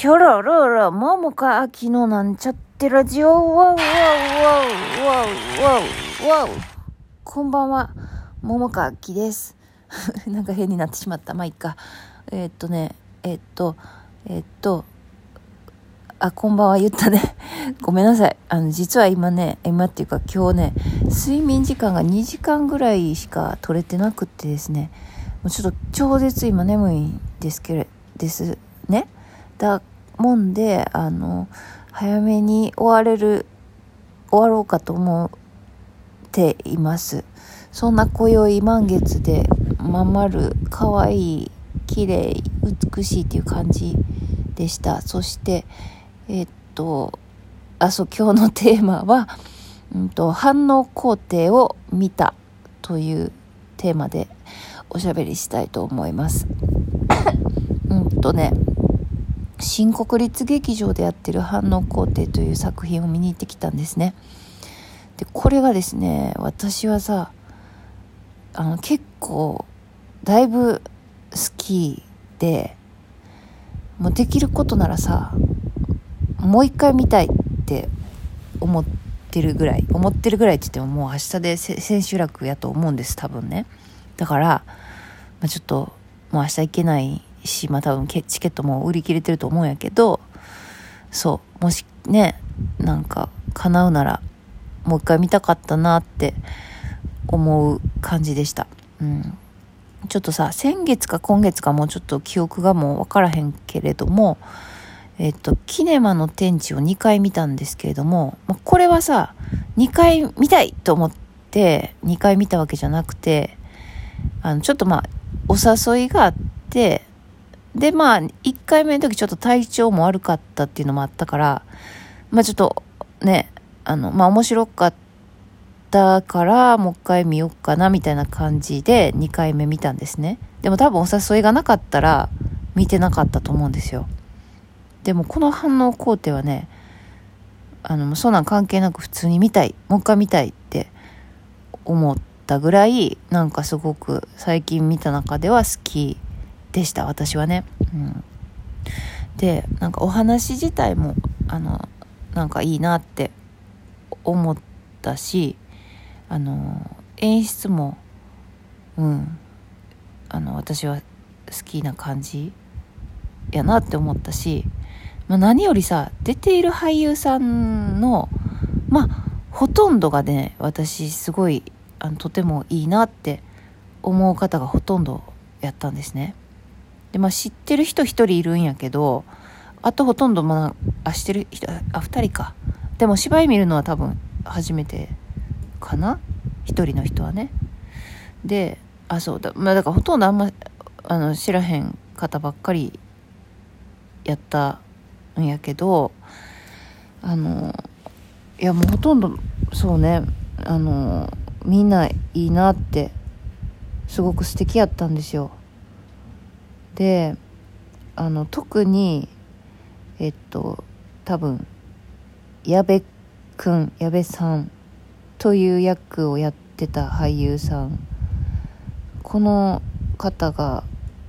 ひょろろろ、ももかあきのなんちゃってラジオ、わうわうわうわうわうわう。こんばんは、ももかあきです。なんか変になってしまった。まあ、いっか。えーっとね、えーっと、えーっと、あ、こんばんは言ったね。ごめんなさい。あの、実は今ね、今っていうか今日ね、睡眠時間が2時間ぐらいしか取れてなくってですね、もうちょっと超絶今眠いんですけれ、ですね。だもんで、あの、早めに終われる、終わろうかと思っています。そんな今宵満月で、まん丸、可愛い、綺麗、美しいっていう感じでした。そして、えっと、あ、そう、今日のテーマは、うんと、反応工程を見たというテーマでおしゃべりしたいと思います。うんとね、新国立劇場でやってる反応工程という作品を見に行ってきたんですね。で、これがですね、私はさ、あの、結構、だいぶ好きで、もうできることならさ、もう一回見たいって思ってるぐらい、思ってるぐらいって言ってももう明日で千秋楽やと思うんです、多分ね。だから、まあ、ちょっと、もう明日行けないし、まあ多分チケットも売り切れてると思うんやけど、そう、もしね、なんか叶うなら、もう一回見たかったなって思う感じでした。うん。ちょっとさ、先月か今月かもうちょっと記憶がもうわからへんけれども、えっと、キネマの天地を2回見たんですけれども、ま、これはさ、2回見たいと思って2回見たわけじゃなくて、あの、ちょっとまあ、お誘いがあって、で、まあ、1回目の時ちょっと体調も悪かったっていうのもあったから、まあちょっとね、あの、まあ面白かったから、もう一回見よっかな、みたいな感じで2回目見たんですね。でも多分お誘いがなかったら、見てなかったと思うんですよ。でもこの反応工程はね、あの、そんなん関係なく普通に見たい、もう一回見たいって思ったぐらい、なんかすごく最近見た中では好きでした、私はね。うん。で、なんかお話自体も、あの、なんかいいなって思ったし、あの、演出も、うん、あの、私は好きな感じやなって思ったし、まあ、何よりさ出ている俳優さんのまあほとんどがね私すごいあのとてもいいなって思う方がほとんどやったんですねでまあ知ってる人一人いるんやけどあとほとんどまああ知ってる人あ二人か。でも芝居見るのは多分初めてかな？一人の人はね。であそうだ。まあだからほとんどあんまあの知らへん方ばっかりやったんやけどあのいやもうほとんどそうね。あのみんないいなってすごく素敵やったんですよ。であの特にえっと多分矢部くん矢部さんという役をやってた俳優さんこの方が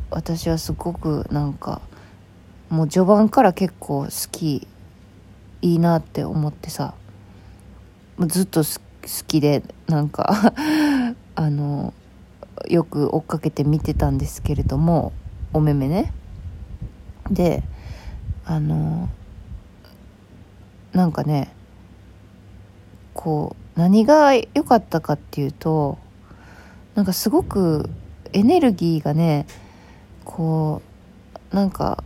私はすごくなんかもう序盤から結構好きいいなって思ってさずっと好きでなんか あのよく追っかけて見てたんですけれどもお目目ね。であのなんかねこう何が良かったかっていうとなんかすごくエネルギーがねこうなんか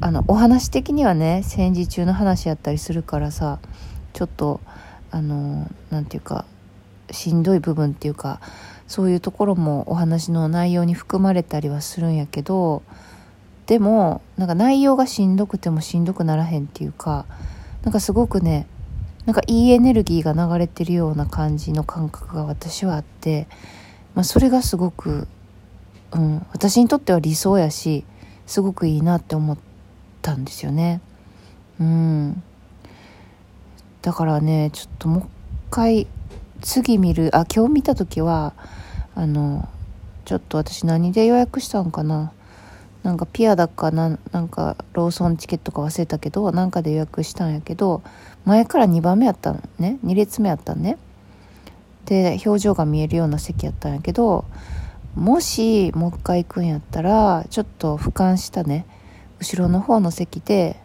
あのお話的にはね戦時中の話やったりするからさちょっとあのなんていうかしんどい部分っていうかそういうところもお話の内容に含まれたりはするんやけどでもなんか内容がしんどくてもしんどくならへんっていうかなんかすごくねなんかいいエネルギーが流れてるような感じの感覚が私はあって、まあ、それがすごく、うん、私にとっては理想やしすごくいいなって思ったんですよね。うん。だからねちょっともう一回次見るあ今日見た時はあのちょっと私何で予約したんかな。なんかピアだかな。なんかローソンチケットか忘れたけどなんかで予約したんやけど前から2番目やったのね。2列目やったんね。で表情が見えるような席やったんやけどもしもう一回行くんやったらちょっと俯瞰したね。後ろの方の席で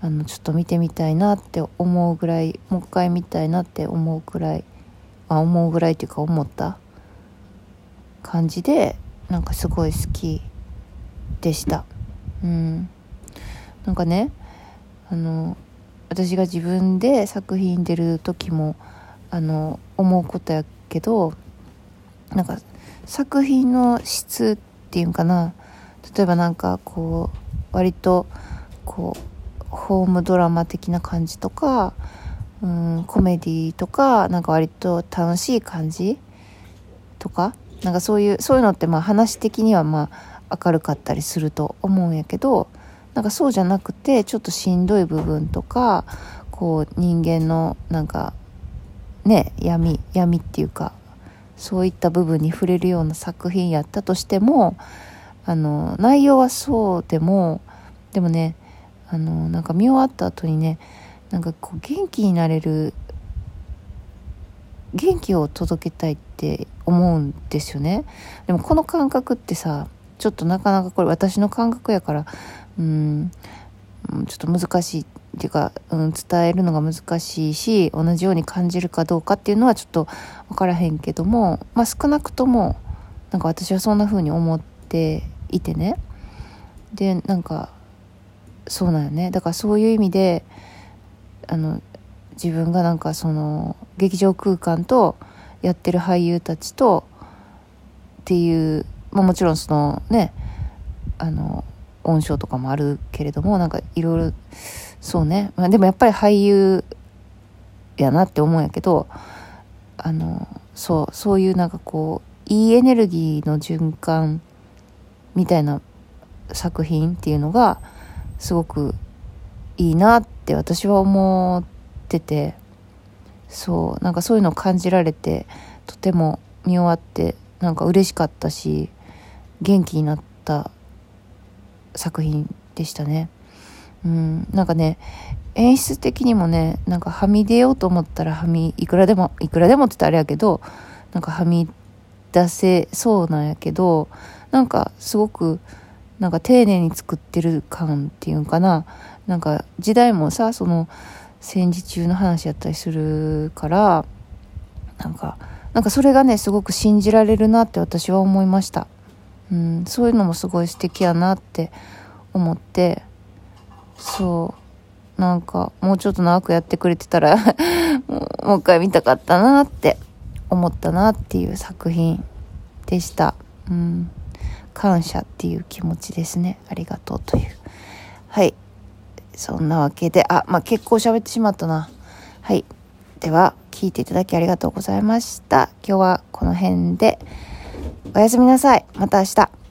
あのちょっと見てみたいなって思うぐらいもう一回見たいなって思うぐらいあ思うぐらいっていうか思った感じでなんかすごい好きでした。うん。なんかねあの私が自分で作品出る時もあの思うことやけどなんか作品の質っていうんかな。例えばなんかこう割とこうホームドラマ的な感じとかうんコメディとかなんか割と楽しい感じとかなんかそういうそういうのってまあ話的にはまあ明るかったりすると思うんやけどなんかそうじゃなくてちょっとしんどい部分とかこう人間のなんかね闇闇っていうかそういった部分に触れるような作品やったとしてもあの内容はそうでもでもねあのなんか見終わった後にねなんかこう元気になれる元気を届けたいって思うんですよね。でもこの感覚ってさちょっとなかなかこれ私の感覚やからうんちょっと難しいっていうか、うん、伝えるのが難しいし同じように感じるかどうかっていうのはちょっと分からへんけども、まあ、少なくともなんか私はそんな風に思っていてね。でなんかそうなんよね。だからそういう意味であの自分がなんかその劇場空間とやってる俳優たちとっていう、まあ、もちろんそのねあの音章とかもあるけれどもなんかいろいろそうね、まあ、でもやっぱり俳優やなって思うんやけどあのそうそういうなんかこういいエネルギーの循環みたいな作品っていうのがすごくいいなってって私は思っててそうなんかそういうのを感じられてとても見終わってなんか嬉しかったし元気になった作品でしたね。うん、なんかね演出的にもねなんかはみ出ようと思ったらはみいくらでもいくらでもって言ったらあれやけどなんかはみ出せそうなんやけどなんかすごくなんか丁寧に作ってる感っていうんかななんか時代もさその戦時中の話やったりするからなんかなんかそれがねすごく信じられるなって私は思いました。うん、そういうのもすごい素敵やなって思ってそうなんかもうちょっと長くやってくれてたら もう一回見たかったなって思ったなっていう作品でした。うん、感謝っていう気持ちですね。ありがとうという。はい。そんなわけで、あ、まあ、結構喋ってしまったな。はい。では、聞いていただきありがとうございました。今日はこの辺で。おやすみなさい。また明日。